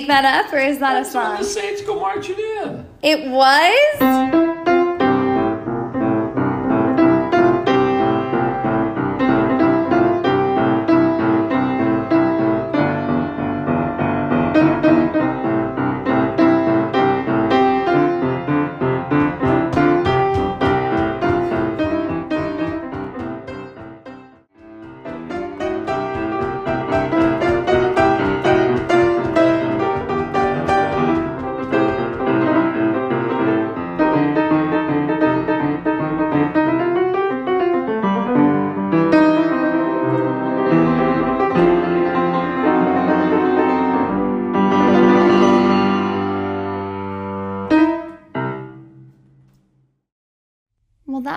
Make that up, or is that That's a song? the Saints go marching in. It was.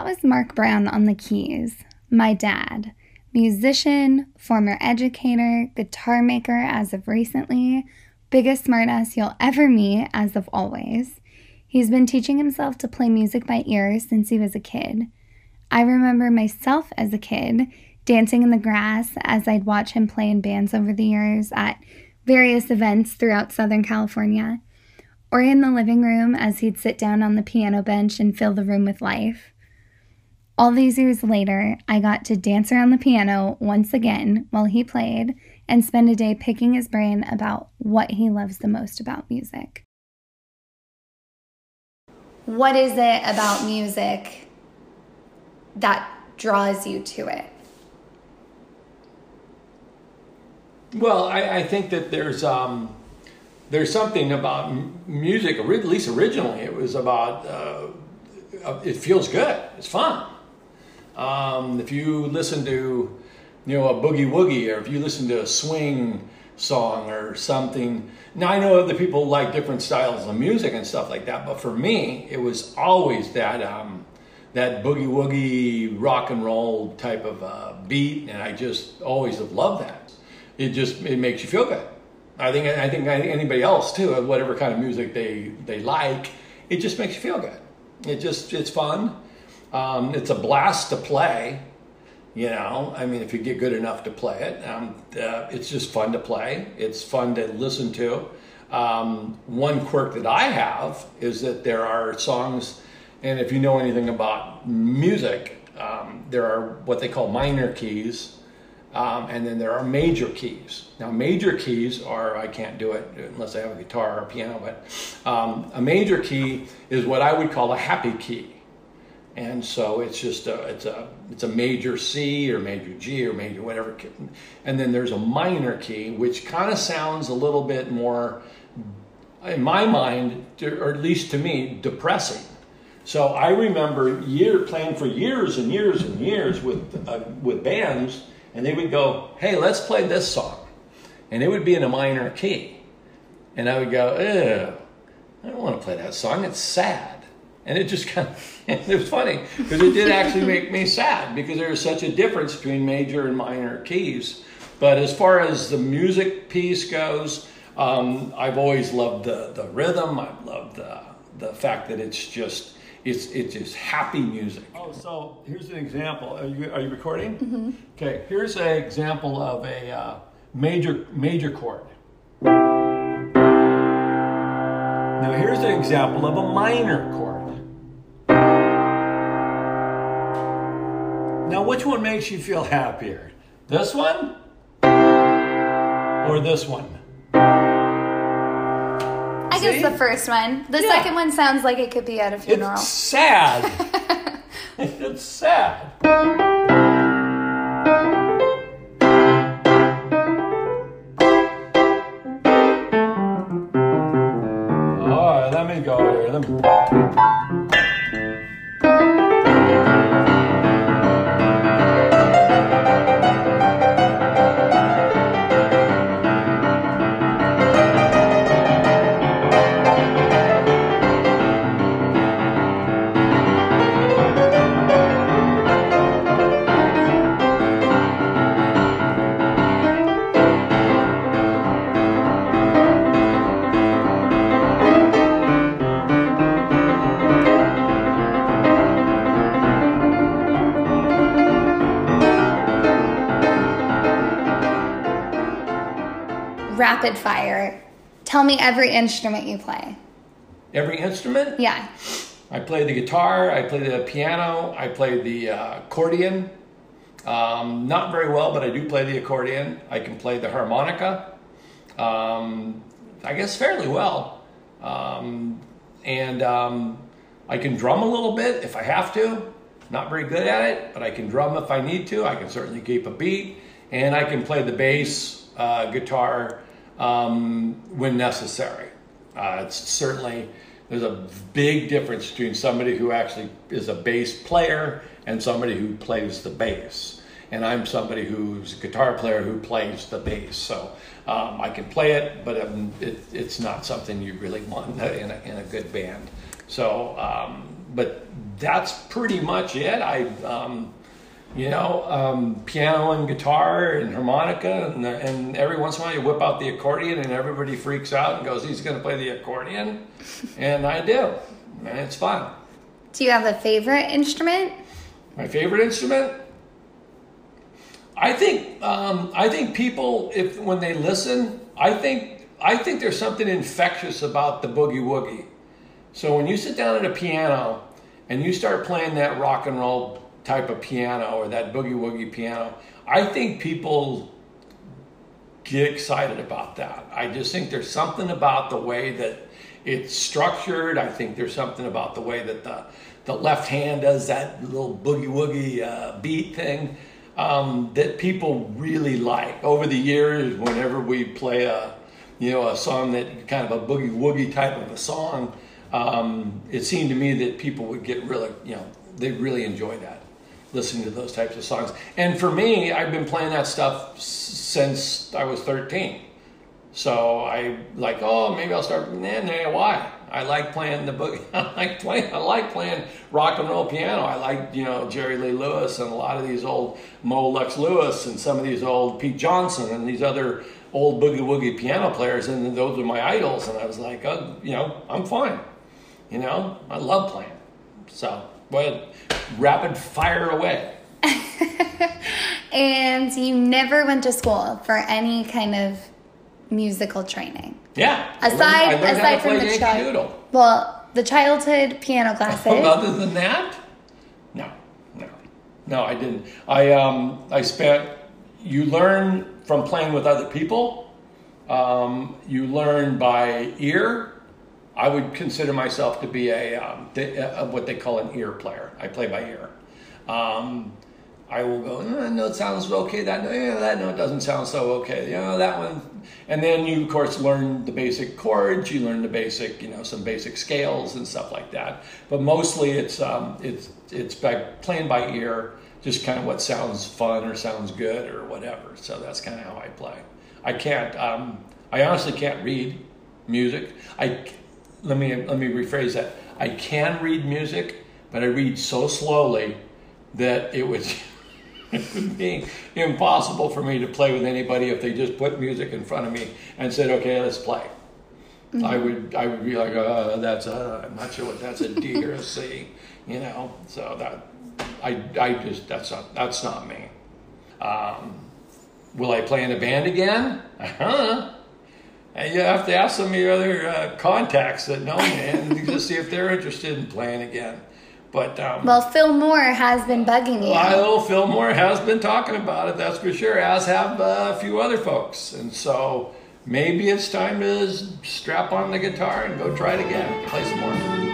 That was Mark Brown on the keys, my dad. Musician, former educator, guitar maker as of recently, biggest smartass you'll ever meet as of always. He's been teaching himself to play music by ear since he was a kid. I remember myself as a kid dancing in the grass as I'd watch him play in bands over the years at various events throughout Southern California, or in the living room as he'd sit down on the piano bench and fill the room with life. All these years later, I got to dance around the piano once again while he played and spend a day picking his brain about what he loves the most about music. What is it about music that draws you to it? Well, I, I think that there's um, there's something about music. At least originally, it was about uh, uh, it feels good. It's fun. Um, if you listen to you know a boogie woogie, or if you listen to a swing song or something. Now I know other people like different styles of music and stuff like that, but for me, it was always that um, that boogie woogie rock and roll type of uh, beat, and I just always have loved that. It just it makes you feel good. I think I think anybody else too, whatever kind of music they they like, it just makes you feel good. It just it's fun. Um, it's a blast to play. You know, I mean, if you get good enough to play it, um, uh, it's just fun to play. It's fun to listen to. Um, one quirk that I have is that there are songs, and if you know anything about music, um, there are what they call minor keys, um, and then there are major keys. Now, major keys are, I can't do it unless I have a guitar or a piano, but um, a major key is what I would call a happy key. And so it's just a, it's a, it's a major C or major G or major whatever. And then there's a minor key, which kind of sounds a little bit more, in my mind, or at least to me, depressing. So I remember year playing for years and years and years with uh, with bands, and they would go, "Hey, let's play this song," and it would be in a minor key, and I would go, "Ew, I don't want to play that song. It's sad." And it just kind of, it was funny because it did actually make me sad because there is such a difference between major and minor keys. But as far as the music piece goes, um, I've always loved the, the rhythm. I've loved the, the fact that it's just, it's, it's just happy music. Oh, so here's an example. Are you, are you recording? Mm-hmm. Okay, here's an example of a uh, major, major chord. Now here's an example of a minor chord. Now which one makes you feel happier? This one? Or this one? I See? guess the first one. The Yeah. second one sounds like it could be at a funeral. It's sad. it's sad. All right, let me go here. Let me... Rapid fire. Tell me every instrument you play. Every instrument? Yeah. I play the guitar, I play the piano, I play the uh, accordion. Um, not very well, but I do play the accordion. I can play the harmonica. Um, I guess fairly well. Um, and um, I can drum a little bit if I have to. Not very good at it, but I can drum if I need to. I can certainly keep a beat. And I can play the bass uh, guitar um, when necessary. Uh, it's certainly, there's a big difference between somebody who actually is a bass player and somebody who plays the bass. And I'm somebody who's a guitar player who plays the bass. So um, I can play it, but um, it, it's not something you really want in a, in a good band. So, um, but that's pretty much it. I, um, you know, um, piano and guitar and harmonica, and, and every once in a while you whip out the accordion, and everybody freaks out and goes, "He's going to play the accordion," and I do, and it's fun. Do you have a favorite instrument? My favorite instrument? I think um, I think people, if when they listen, I think I think there's something infectious about the boogie woogie. So when you sit down at a piano and you start playing that rock and roll type of piano or that boogie woogie piano, I think people get excited about that. I just think there's something about the way that it's structured. I think there's something about the way that the the left hand does that little boogie woogie uh, beat thing um, that people really like. Over the years, whenever we play a you know a song that kind of a boogie woogie type of a song, um, it seemed to me that people would get really you know they really enjoy that listening to those types of songs. And for me, I've been playing that stuff since I was 13. So I like, oh, maybe I'll start. Nah, nah, why? I like playing the book. I like playing. I like playing rock and roll piano. I like you know Jerry Lee Lewis and a lot of these old Meade Lux Lewis and some of these old Pete Johnson and these other old boogie woogie piano players. And those are my idols. And I was like, oh, you know, I'm fine. You know, I love playing. So, but rapid fire away. and you never went to school for any kind of musical training. Yeah. Aside aside from the child, well, the childhood piano classes. Other than that, no, no, no. I didn't. I um I spent. You learn from playing with other people. Um, you learn by ear. I would consider myself to be a, um, a, what they call an ear player. I play by ear. Um, I will go, no, no, it sounds okay. That, yeah, that note doesn't sound so okay. You know, that one. And then you, of course, learn the basic chords. You learn the basic, you know, some basic scales and stuff like that. But mostly, it's um, it's it's by playing by ear, just kind of what sounds fun or sounds good or whatever. So that's kind of how I play. I can't. Um, I honestly can't read music. I let me let me rephrase that. I can read music, but I read so slowly that it would, it would be impossible for me to play with anybody if they just put music in front of me and said, "Okay, let's play." Mm-hmm. I would I would be like, uh, "That's a I'm not sure what that's a D or a C," you know. So that I I just that's not that's not me. Um, will I play in a band again? Uh-huh. And you have to ask some of your other uh, contacts that know me and just see if they're interested in playing again. But um, well, Phil Moore has been bugging you. Well, Phil Moore has been talking about it. That's for sure. As have uh, a few other folks, and so maybe it's time to strap on the guitar and go try it again. Play some more.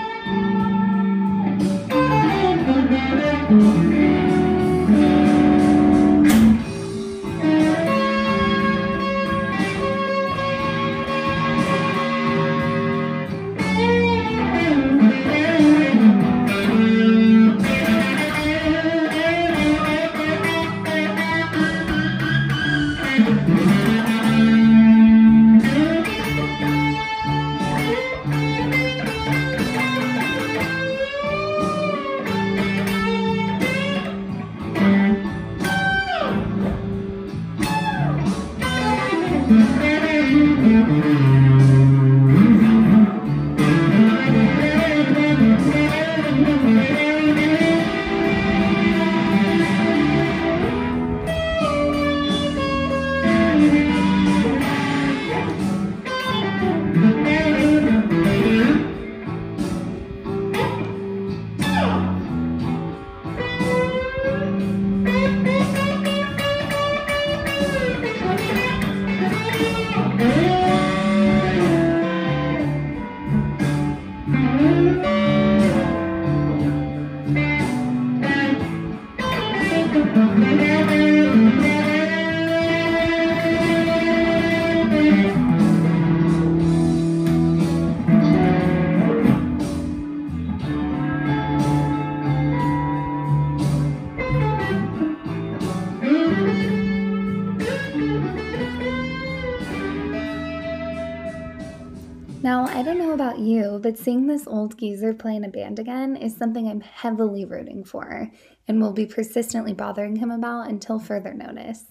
But seeing this old geezer play in a band again is something I'm heavily rooting for and will be persistently bothering him about until further notice.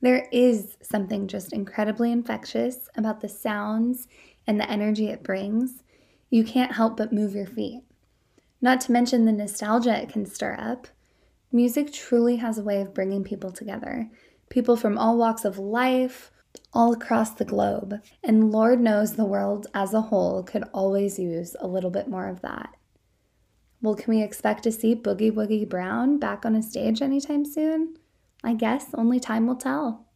There is something just incredibly infectious about the sounds and the energy it brings. You can't help but move your feet. Not to mention the nostalgia it can stir up. Music truly has a way of bringing people together, people from all walks of life, all across the globe. And Lord knows the world as a whole could always use a little bit more of that. Well, can we expect to see Boogie Woogie Brown back on a stage anytime soon? I guess only time will tell.